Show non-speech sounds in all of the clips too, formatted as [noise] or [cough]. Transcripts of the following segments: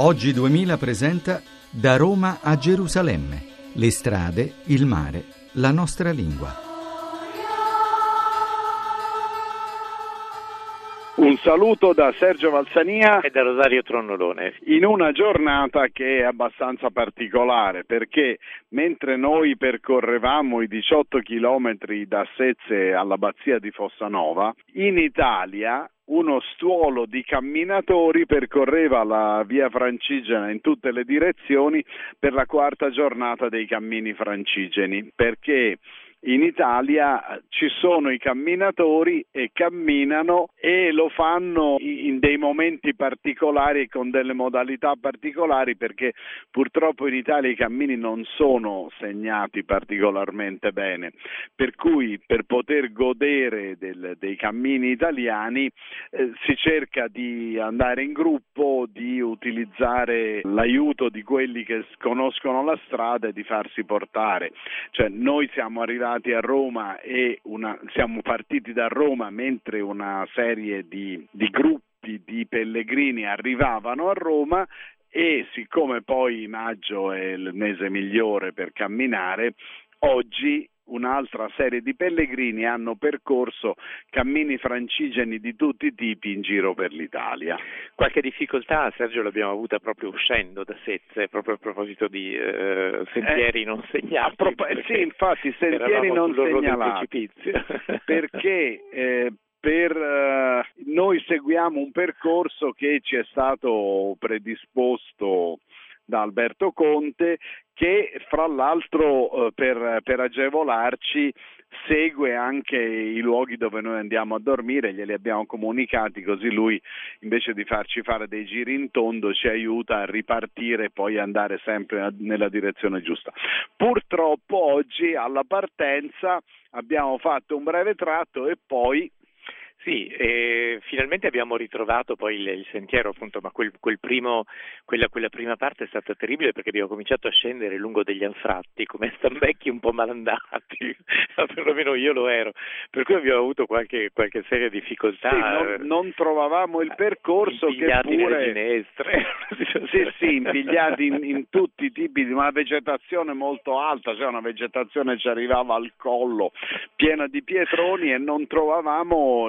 Oggi 2000 presenta Da Roma a Gerusalemme. Le strade, il mare, la nostra lingua. Un saluto da Sergio Valsania e da Rosario Tronnolone. In una giornata che è abbastanza particolare perché mentre noi percorrevamo i 18 chilometri da Sezze all'abbazia di Fossanova, in Italia uno stuolo di camminatori percorreva la via francigena in tutte le direzioni per la quarta giornata dei cammini francigeni perché in Italia ci sono i camminatori e camminano e lo fanno in dei momenti particolari con delle modalità particolari perché purtroppo in Italia i cammini non sono segnati particolarmente bene. Per cui per poter godere del, dei cammini italiani eh, si cerca di andare in gruppo, di utilizzare l'aiuto di quelli che conoscono la strada e di farsi portare. Cioè, noi siamo arrivati a Roma e una, siamo partiti da Roma mentre una serie di, di gruppi di pellegrini arrivavano a Roma e siccome poi maggio è il mese migliore per camminare, oggi un'altra serie di pellegrini hanno percorso cammini francigeni di tutti i tipi in giro per l'Italia. Qualche difficoltà, Sergio, l'abbiamo avuta proprio uscendo da Sezze, proprio a proposito di eh, sentieri eh, non segnati. Pro- sì, infatti, sentieri non segnalati. [laughs] perché eh, per, eh, noi seguiamo un percorso che ci è stato predisposto da Alberto Conte che fra l'altro eh, per, per, agevolarci segue anche i luoghi dove noi andiamo a dormire, glieli abbiamo comunicati così lui invece di farci fare dei giri in tondo ci aiuta a ripartire e poi andare sempre nella direzione giusta. Purtroppo oggi alla partenza abbiamo fatto un breve tratto e poi sì, eh, finalmente abbiamo ritrovato poi il, il sentiero, appunto, ma quel, quel primo, quella, quella, prima parte è stata terribile perché abbiamo cominciato a scendere lungo degli anfratti, come [laughs] stambecchi un po' malandati, perlomeno io lo ero, per cui abbiamo avuto qualche, qualche seria difficoltà. Sì, non, non, trovavamo il percorso che pure... finestre. [laughs] sì, sì, impigliati in, in, tutti i tipi di una vegetazione molto alta, cioè una vegetazione ci arrivava al collo, piena di pietroni e non trovavamo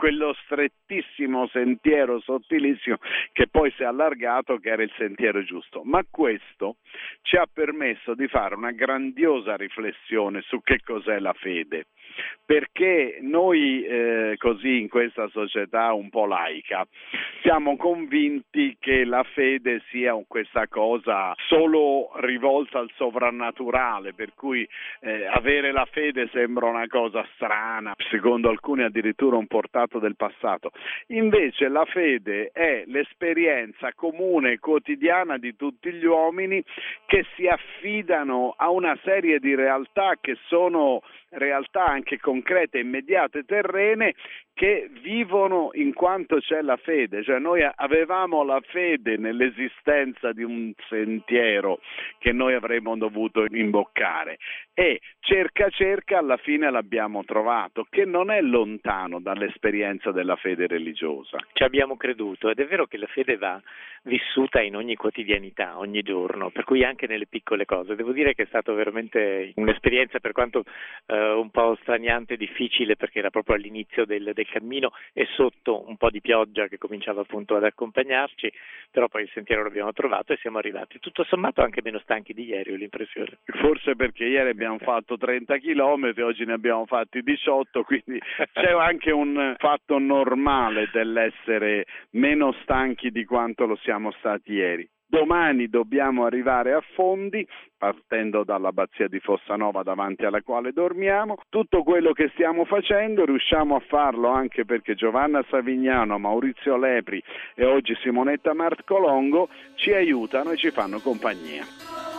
quello strettissimo sentiero sottilissimo che poi si è allargato che era il sentiero giusto. Ma questo ci ha permesso di fare una grandiosa riflessione su che cos'è la fede perché noi eh, così in questa società un po' laica siamo convinti che la fede sia questa cosa solo rivolta al sovrannaturale, per cui eh, avere la fede sembra una cosa strana, secondo alcuni addirittura un portato del passato. Invece la fede è l'esperienza comune quotidiana di tutti gli uomini che si affidano a una serie di realtà che sono realtà anche concrete, immediate, terrene che vivono in quanto c'è la fede, cioè noi avevamo la fede nell'esistenza di un sentiero che noi avremmo dovuto imboccare e cerca cerca alla fine l'abbiamo trovato, che non è lontano dall'esperienza della fede religiosa. Ci abbiamo creduto ed è vero che la fede va vissuta in ogni quotidianità, ogni giorno, per cui anche nelle piccole cose. Devo dire che è stata veramente un'esperienza per quanto eh, un po' straniante e difficile perché era proprio all'inizio del, del cammino e sotto un po' di pioggia che cominciava appunto ad accompagnarci, però poi il sentiero l'abbiamo trovato e siamo arrivati. Tutto sommato anche meno stanchi di ieri, ho l'impressione. Forse perché ieri abbiamo fatto 30 km, oggi ne abbiamo fatti 18, quindi [laughs] c'è anche un fatto normale dell'essere meno stanchi di quanto lo siamo stati ieri. Domani dobbiamo arrivare a Fondi, partendo dall'abbazia di Fossanova davanti alla quale dormiamo. Tutto quello che stiamo facendo riusciamo a farlo anche perché Giovanna Savignano, Maurizio Lepri e oggi Simonetta Marcolongo ci aiutano e ci fanno compagnia.